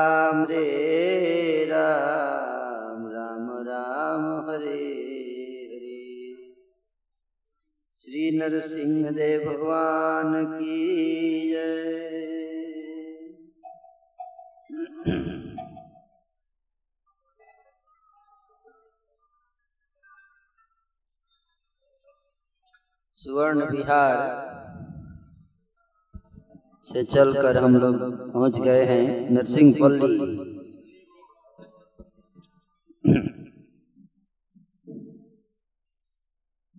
राम रे राम राम राम, हरे हरे। श्री नरसिंह देव भगवान की जय। सुवर्ण विहार। से चलकर हम लोग पहुँच गए हैं नरसिंहपल्ली।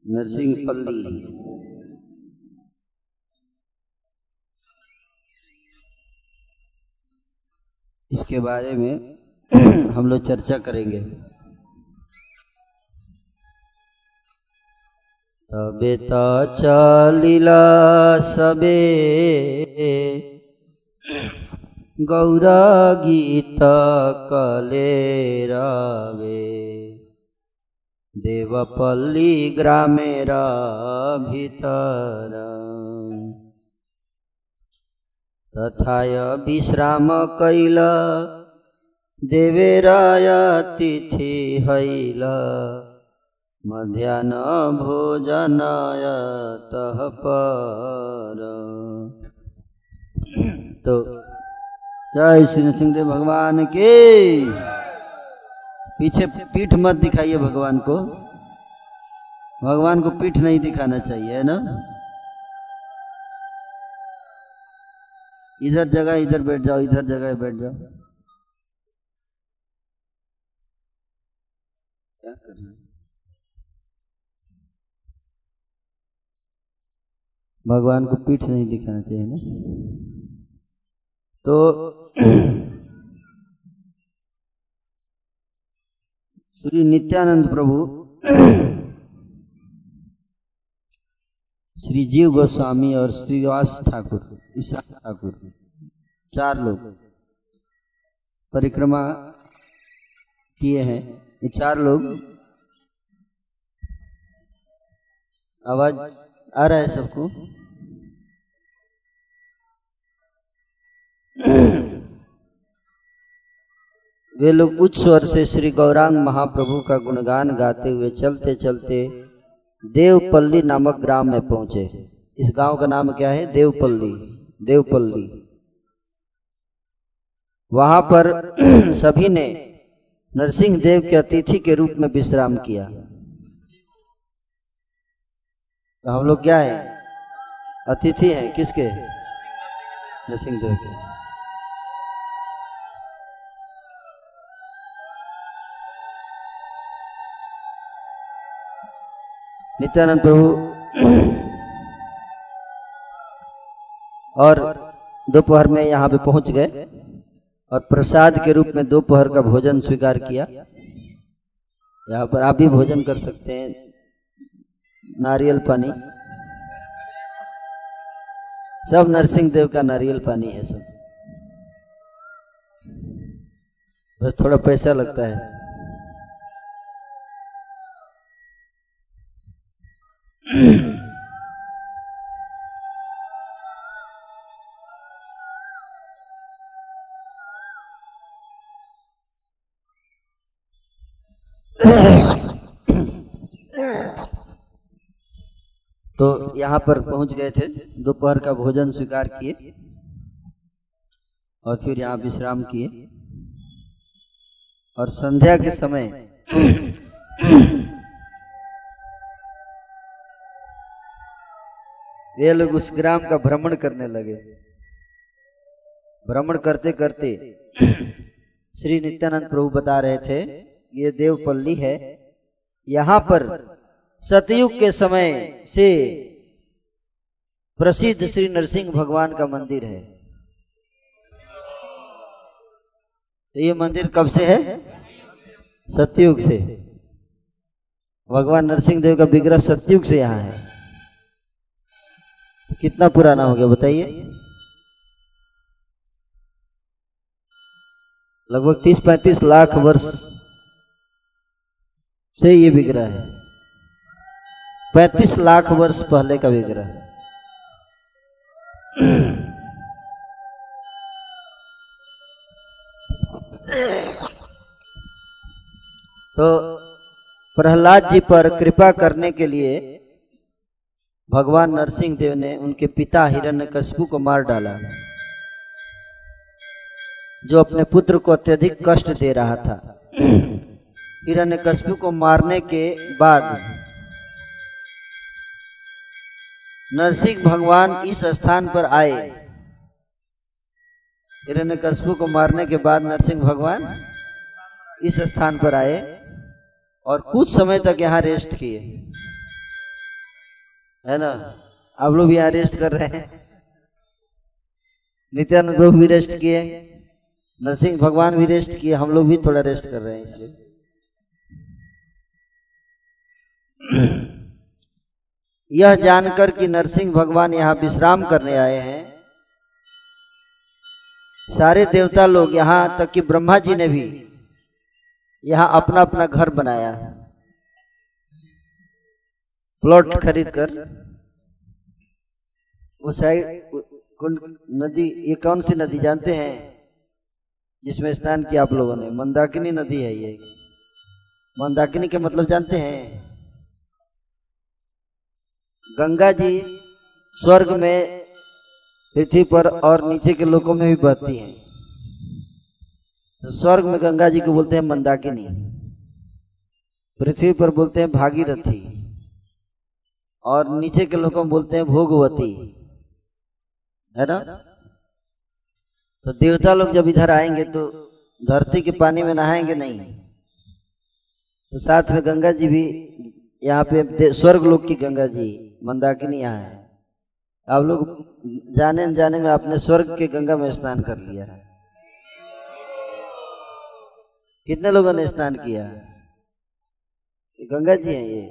नरसिंहपल्ली। इसके बारे में हम लोग चर्चा करेंगे। तबे त चलिला सबे गौरा गीत कले रवे देवपल्ली ग्रामेर भितर तथाय विश्राम कैल देवेराय तिथि हैल भोजनाय तह पर। तो जय श्री नरसिंहदेव भगवान के। पीछे पीठ मत दिखाइए भगवान को। भगवान को पीठ नहीं दिखाना चाहिए, है ना? इधर जगह, इधर बैठ जाओ, इधर जगह बैठ जाओ। क्या कर भगवान को पीठ नहीं दिखाना चाहिए ना? तो श्री नित्यानंद प्रभु, श्री जीव गोस्वामी और श्रीवास ठाकुर ईशा ठाकुर, चार लोग परिक्रमा किए हैं। ये चार लोग आवाज़ आ रहा है सबको? वे लोग उच्च स्वर से श्री गौरांग महाप्रभु का गुणगान गाते हुए चलते चलते देवपल्ली नामक ग्राम में पहुँचे। इस गाँव का नाम क्या है? देवपल्ली। देवपल्ली। वहाँ पर सभी ने नरसिंह देव के अतिथि के रूप में विश्राम किया। तो हम लोग क्या है? अतिथि हैं किसके? नरसिंह देव के। नित्यानंद प्रभु और दोपहर में यहाँ पे पहुँच गए और प्रसाद के रूप में दोपहर का भोजन स्वीकार किया। यहाँ पर आप भी भोजन कर सकते हैं। नारियल पानी। सब नरसिंह देव का नारियल पानी है सब। बस थोड़ा पैसा लगता है तो यहाँ पर पहुँच गए थे, दोपहर का भोजन स्वीकार किए और फिर यहाँ विश्राम किए। और संध्या के समय वे लोग उस ग्राम का भ्रमण करने लगे। भ्रमण करते करते श्री नित्यानंद प्रभु बता रहे थे, ये देवपल्ली है। यहाँ पर सतयुग के समय से प्रसिद्ध श्री नरसिंह भगवान का मंदिर है। तो ये मंदिर कब से है? सतयुग से। भगवान नरसिंह देव का विग्रह सत्युग से यहाँ है। तो कितना पुराना हो गया बताइए। लगभग तीस पैंतीस लाख वर्ष से ये विग्रह है। पैंतीस लाख वर्ष पहले का विग्रह तो प्रहलाद जी पर कृपा करने के लिए भगवान नरसिंह देव ने उनके पिता हिरण्य हिरण्यकशिपु को मार डाला, जो अपने पुत्र को अत्यधिक कष्ट दे रहा था। हिरण्य हिरण्यकशिपु को मारने के बाद नरसिंह भगवान इस स्थान पर आए। हिरण्यकशिपु को मारने के बाद नरसिंह भगवान इस स्थान पर आए और कुछ समय तक यहाँ रेस्ट किए। है ना? आप लोग भी यहाँ रेस्ट कर रहे हैं। नित्यानंद लोग भी रेस्ट किए। नरसिंह भगवान भी रेस्ट किए। हम लोग भी थोड़ा रेस्ट कर रहे हैं इसलिए। यह जानकर कि नरसिंह भगवान यहाँ विश्राम करने आए हैं। सारे देवता लोग यहाँ तक कि ब्रह्मा जी ने भी यहाँ अपना अपना घर बनाया। है प्लॉट खरीद कर साइड नदी, ये कौन सी नदी जानते हैं? जिसमें स्नान किया आप लोगों ने। मंदाकिनी नदी है ये। मंदाकिनी के मतलब जानते हैं? गंगा जी स्वर्ग में पृथ्वी पर और नीचे के लोगों में भी बहती है। तो स्वर्ग में गंगा जी को बोलते हैं मंदाकिनी। पृथ्वी पर बोलते हैं भागीरथी। और नीचे के लोगों में बोलते हैं भोगवती। है ना? तो देवता लोग जब इधर आएँगे तो धरती के पानी में नहाएँगे नहीं। तो साथ में गंगा जी भी यहाँ पे स्वर्ग लोक की गंगा जी, मंदाकिनी यहाँ है। आप लोग जाने जाने में आपने स्वर्ग के गंगा में स्नान कर लिया। है कितने लोगों ने स्नान किया? गंगा जी हैं ये।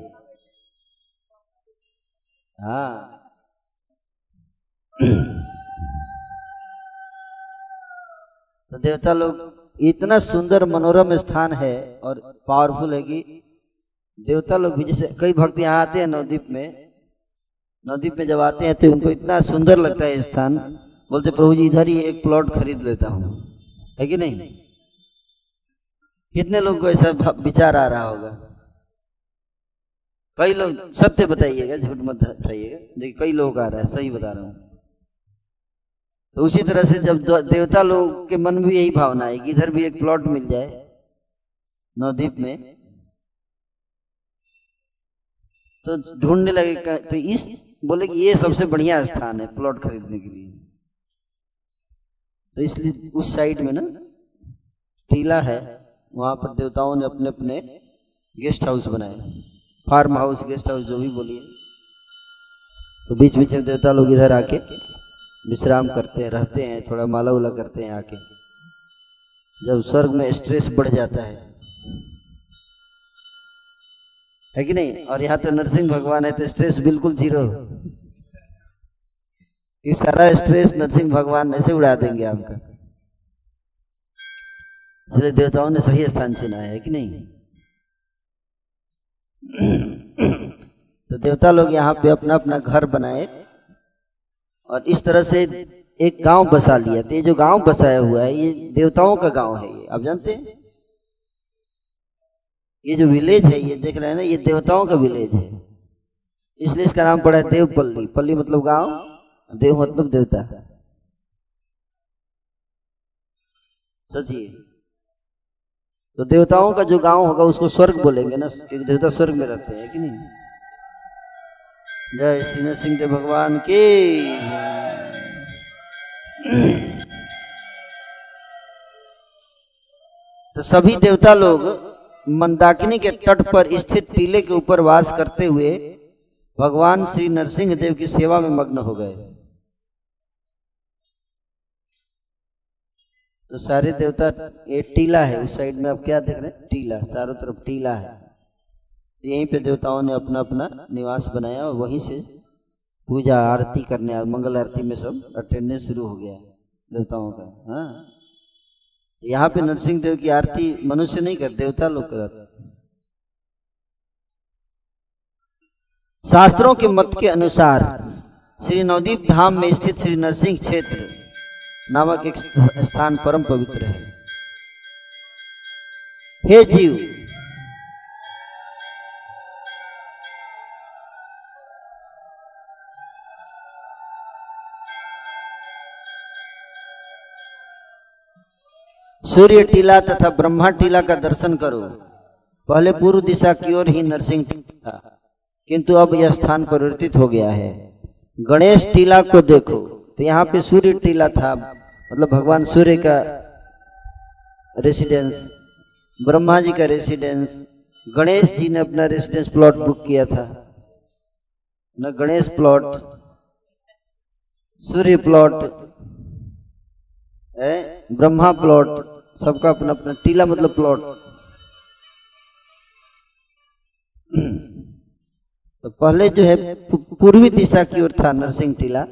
हाँ। तो देवता लोग, इतना सुंदर मनोरम स्थान है और पावरफुल है कि देवता लोग भी, जैसे कई भक्त यहाँ आते हैं नवदीप में नवदीप में जब आते हैं तो उनको इतना सुंदर लगता है स्थान। बोलते, प्रभु जी, इधर ही एक प्लॉट खरीद लेता हूँ। है कि नहीं? कितने लोग को ऐसा विचार आ रहा होगा? कई लोग, सत्य बताइएगा, झूठ मत बताइएगा। देखिए, कई लोग आ रहा है, सही बता रहा हूँ। तो उसी तरह से जब देवता लोग के मन में भी यही भावना है कि इधर भी एक प्लॉट मिल जाए नवदीप में तो ढूँढने लगे तो इस बोले कि ये सबसे बढ़िया स्थान है प्लॉट खरीदने के लिए। तो इसलिए उस साइड में ना टीला है, वहाँ पर देवताओं ने अपने अपने गेस्ट हाउस बनाए। फार्म हाउस, गेस्ट हाउस जो भी बोलिए। तो बीच बीच में देवता लोग इधर आके विश्राम करते हैं, रहते हैं, थोड़ा माला उला करते हैं आके। जब स्वर्ग में स्ट्रेस बढ़ जाता है है कि नहीं? और यहाँ तो नरसिंह भगवान है तो स्ट्रेस बिल्कुल ज़ीरो ये सारा स्ट्रेस नरसिंह भगवान ऐसे उड़ा देंगे आपका। इसलिए देवताओं ने सही स्थान चुना है कि नहीं? तो देवता लोग यहाँ पे अपना अपना घर बनाए और इस तरह से एक गाँव बसा लिया। तो ये जो गाँव बसाया हुआ है, ये देवताओं का गाँव है ये, आप जानते हैं? ये जो विलेज है, ये देख रहे हैं ना, ये देवताओं का विलेज है। इसलिए इसका नाम पड़ा है देवपल्ली। पल्ली मतलब गाँव, देव मतलब देवता। सचिए। तो देवताओं का जो गाँव होगा, उसको स्वर्ग बोलेंगे ना, क्योंकि देवता स्वर्ग में रहते हैं, कि नहीं? जय श्री सिंह देव भगवान के तो सभी देवता लोग मंदाकिनी के तट पर स्थित टीले के ऊपर वास करते हुए भगवान श्री नरसिंह देव की सेवा में मग्न हो गए। तो सारे देवता, ये टीला है, उस साइड में आप क्या देख रहे हैं? टीला, चारों तरफ़ टीला है। यहीं पे देवताओं ने अपना अपना निवास बनाया और वहीं से पूजा आरती करने, मंगल आरती में सब अटेंडेंस शुरू हो गया देवताओं का। हाँ। यहाँ पे नरसिंह देव की आरती मनुष्य नहीं कर, देवता लोग कर। शास्त्रों के मत के अनुसार श्री नवदीप धाम में स्थित श्री नरसिंह क्षेत्र नामक एक स्थान परम पवित्र है। हे जीव सूर्य टीला तथा ब्रह्मा टीला का दर्शन करो। पहले पूर्व दिशा की ओर ही नरसिंह था किंतु अब यह स्थान परिवर्तित हो गया है। गणेश टीला को देखो। तो यहाँ पे सूर्य टीला था। मतलब भगवान सूर्य का रेसिडेंस ब्रह्मा जी का रेसिडेंस गणेश जी ने अपना रेसिडेंस प्लॉट बुक किया था। न Ganesh plot Surya plot Brahma plot सबका अपना अपना टीला मतलब प्लॉट तो पहले जो है पूर्वी दिशा की ओर था नरसिंह टीला,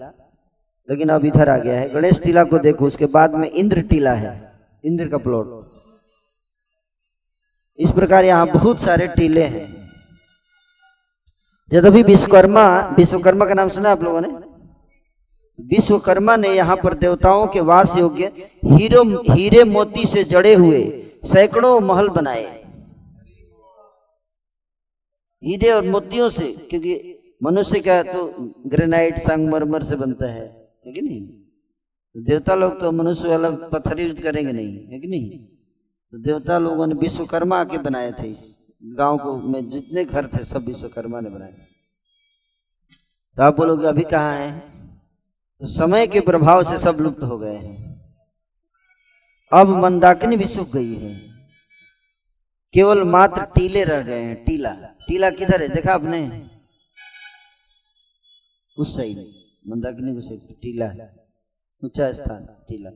लेकिन अब इधर आ गया है। गणेश टीला को देखो, उसके बाद में इंद्र टीला है। इंद्र का प्लॉट इस प्रकार यहाँ बहुत सारे टीले हैं। अभी विश्वकर्मा विश्वकर्मा का नाम सुना आप लोगों ने? विश्वकर्मा ने यहाँ पर देवताओं के वास योग्य हीरो, हीरे मोती से जड़े हुए सैकड़ों महल बनाए। हीरे और मोतियों से, क्योंकि मनुष्य का तो ग्रेनाइट, संगमरमर से बनता है है कि नहीं? देवता लोग तो मनुष्य वाला पत्थर यूज़ करेंगे नहीं, है कि नहीं? तो देवता लोगों ने विश्वकर्मा आके बनाए थे, इस गाँव को में जितने घर थे, सब विश्वकर्मा ने बनाए। तो आप बोलोगे, अभी कहाँ है? तो समय के प्रभाव से सब लुप्त हो गए हैं। अब मंदाकिनी भी सूख गई है। केवल मात्र टीले रह गए हैं, टीला। टीला किधर है? देखा आपने? उस साइड। मंदाकिनी को टीला। ऊँचा स्थान, टीला।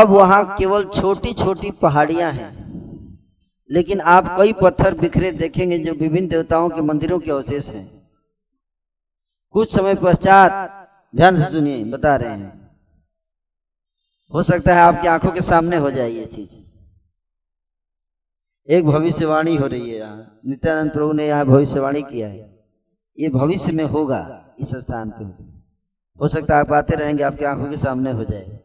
अब वहाँ केवल छोटी छोटी पहाड़ियाँ हैं। लेकिन आप कई पत्थर बिखरे देखेंगे जो विभिन्न देवताओं के मंदिरों के अवशेष हैं। कुछ समय पश्चात ध्यान से सुनिए, बता रहे हैं। हो सकता है आपकी आँखों के सामने हो जाए ये चीज़। एक भविष्यवाणी हो रही है यहाँ। नित्यानंद प्रभु ने यहाँ भविष्यवाणी किया है। ये भविष्य में होगा इस स्थान पे। हो सकता है आप आते रहेंगे, आपकी आँखों के सामने हो जाए।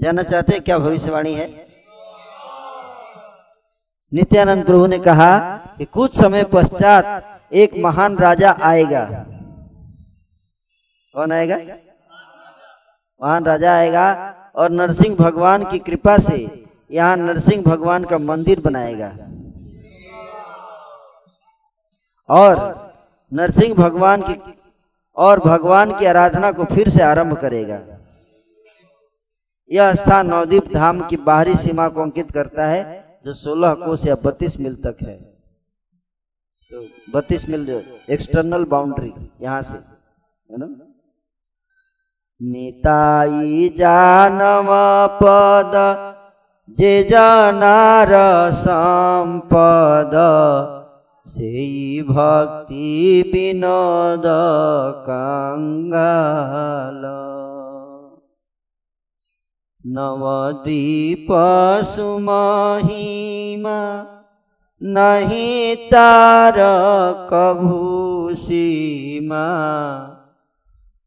जानना चाहते हैं क्या भविष्यवाणी है? नित्यानंद प्रभु ने कहा कि कुछ समय पश्चात एक महान राजा आएगा। कौन आएगा? वहाँ राजा आएगा और नरसिंह भगवान की कृपा से यहाँ नरसिंह भगवान का मंदिर बनाएगा। और नरसिंह भगवान की और भगवान की आराधना को फिर से आरंभ करेगा। यह स्थान नवदीप धाम की बाहरी सीमा को अंकित करता है, जो 16 कोस या 32 मील तक है। तो 32 मील एक्सटर्नल बाउंड्री यहाँ से, है ना? নিতাই जानम পদ যে जनार সম্পদ সেই ভক্তি বিনোদ কঙ্গাল নবদ্বীপ সুমহিমা নহি তার কভূসীমা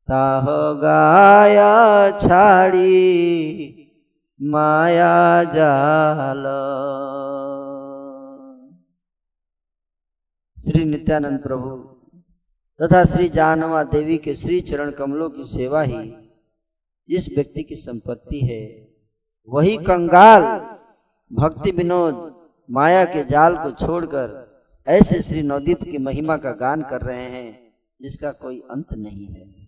ताह गाया छाड़ी माया जाल। श्री नित्यानंद प्रभु तथा श्री जानवा देवी के श्री चरण कमलों की सेवा ही जिस व्यक्ति की संपत्ति है, वही कंगाल भक्ति विनोद माया के जाल को छोड़कर ऐसे श्री नवदीप की महिमा का गान कर रहे हैं, जिसका कोई अंत नहीं है।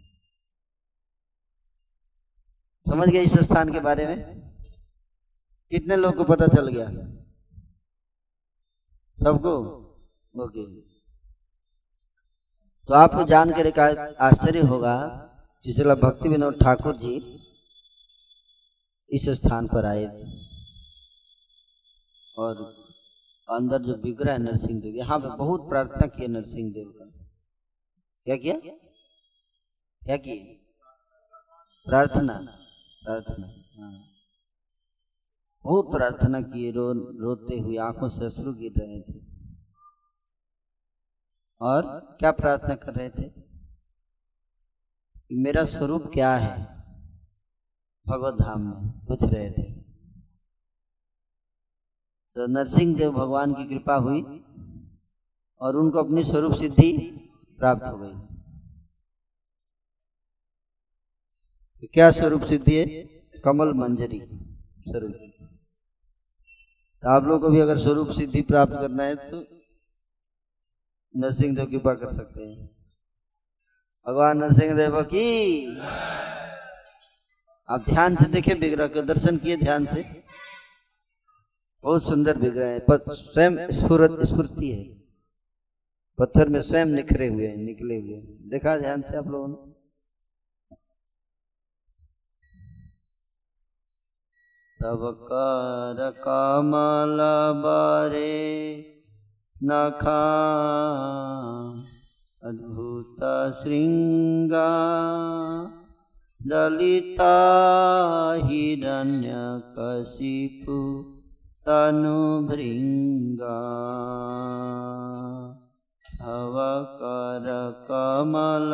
समझ गए इस स्थान के बारे में? कितने लोग को पता चल गया? सबको? ओके। तो आपको जानकर एक आश्चर्य होगा जिसला भक्ति विनोद ठाकुर जी इस स्थान पर आए। और अंदर जो विग्रह नरसिंह देव यहाँ पे बहुत प्रार्थना किए नरसिंह देव का। क्या किया? क्या किए प्रार्थना। प्रार्थना। हाँ। बहुत प्रार्थना किए, रो, रोते हुए आँखों से अश्रु गिर रहे थे। और क्या प्रार्थना कर रहे थे? मेरा स्वरूप क्या है? भगवत धाम में पूछ रहे थे। तो नरसिंह देव भगवान की कृपा हुई और उनको अपनी स्वरूप सिद्धि प्राप्त हो गई। क्या स्वरूप सिद्धि है? कमल मंजरी स्वरूप। तो आप लोगों को भी अगर स्वरूप सिद्धि प्राप्त करना है तो नरसिंह देव कृपा कर सकते हैं। भगवान नरसिंह देव की। आप ध्यान से देखें विग्रह का दर्शन किए ध्यान से। बहुत सुंदर विग्रह है। स्वयं स्फुरत स्फूर्ति है। पत्थर में स्वयं निखरे हुए निकले हुए देखा ध्यान से आप लोगों ने? तब कर कमल बारे नखा अद्भुत श्रृंगा दलिता हिरण्यकशिपु तनुभृङ्गा कर कमल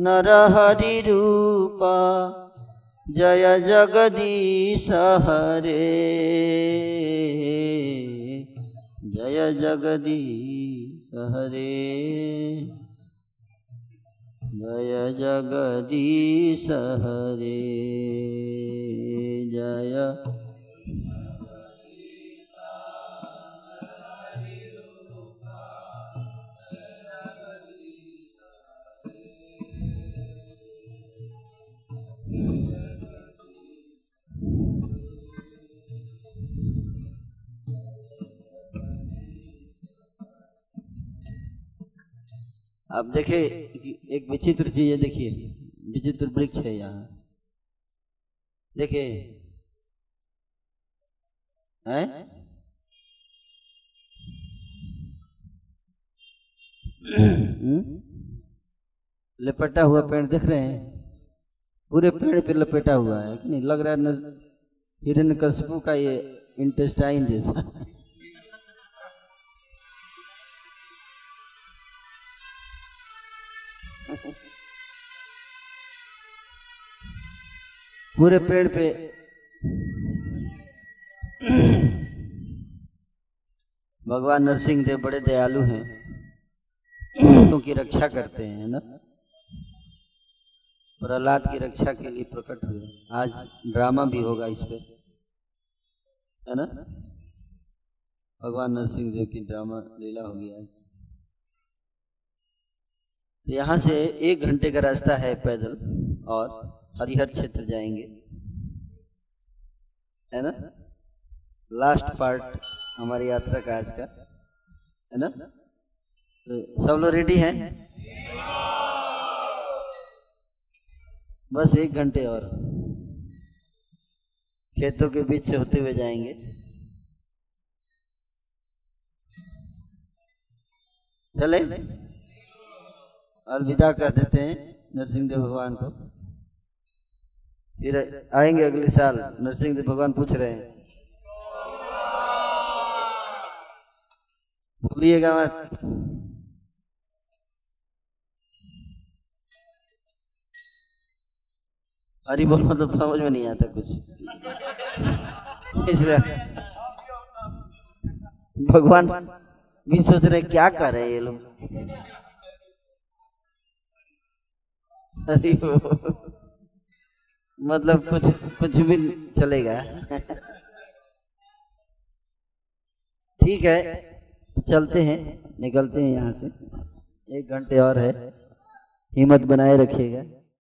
केशवधृता नरहरिरूपा। जय जगदीश हरे। जय जगदीश हरे। जय जगदीश हरे। जय अब देखे एक विचित्र चीज़ है, देखिए, विचित्र वृक्ष है यहाँ। देखिए है? लपेटा हुआ पेड़ देख रहे हैं। पूरे पेड़ पे लपेटा हुआ है, कि नहीं? लग रहा है हिरण्य का ये इंटेस्टाइन जैसा। पूरे पेड़ पे भगवान नरसिंह देव बड़े दयालु हैं। भक्तों की रक्षा करते हैं ना? प्रहलाद की रक्षा के लिए प्रकट हुए। आज ड्रामा भी होगा इस पे, है ना? भगवान नरसिंह देव की ड्रामा लीला होगी आज। तो यहाँ से एक घंटे का रास्ता है पैदल और हरिहर क्षेत्र जाएँगे। है ना? लास्ट पार्ट हमारी यात्रा का आज का। है ना? तो सब लोग रेडी हैं? बस एक घंटे और। खेतों के बीच से होते हुए जाएँगे। चले? अलविदा कर देते हैं नरसिंह देव भगवान को। फिर आएँगे अगले साल नरसिंह देव भगवान पूछ रहे हैं। भूलिएगा मत। हरी बोल मतलब समझ में नहीं आता कुछ। इसलिए भगवान भी सोच रहे क्या कर रहे हैं ये लोग? मतलब कुछ कुछ भी चलेगा। ठीक है, चलते हैं, निकलते हैं यहाँ से। एक घंटे और है। हिम्मत बनाए रखिएगा।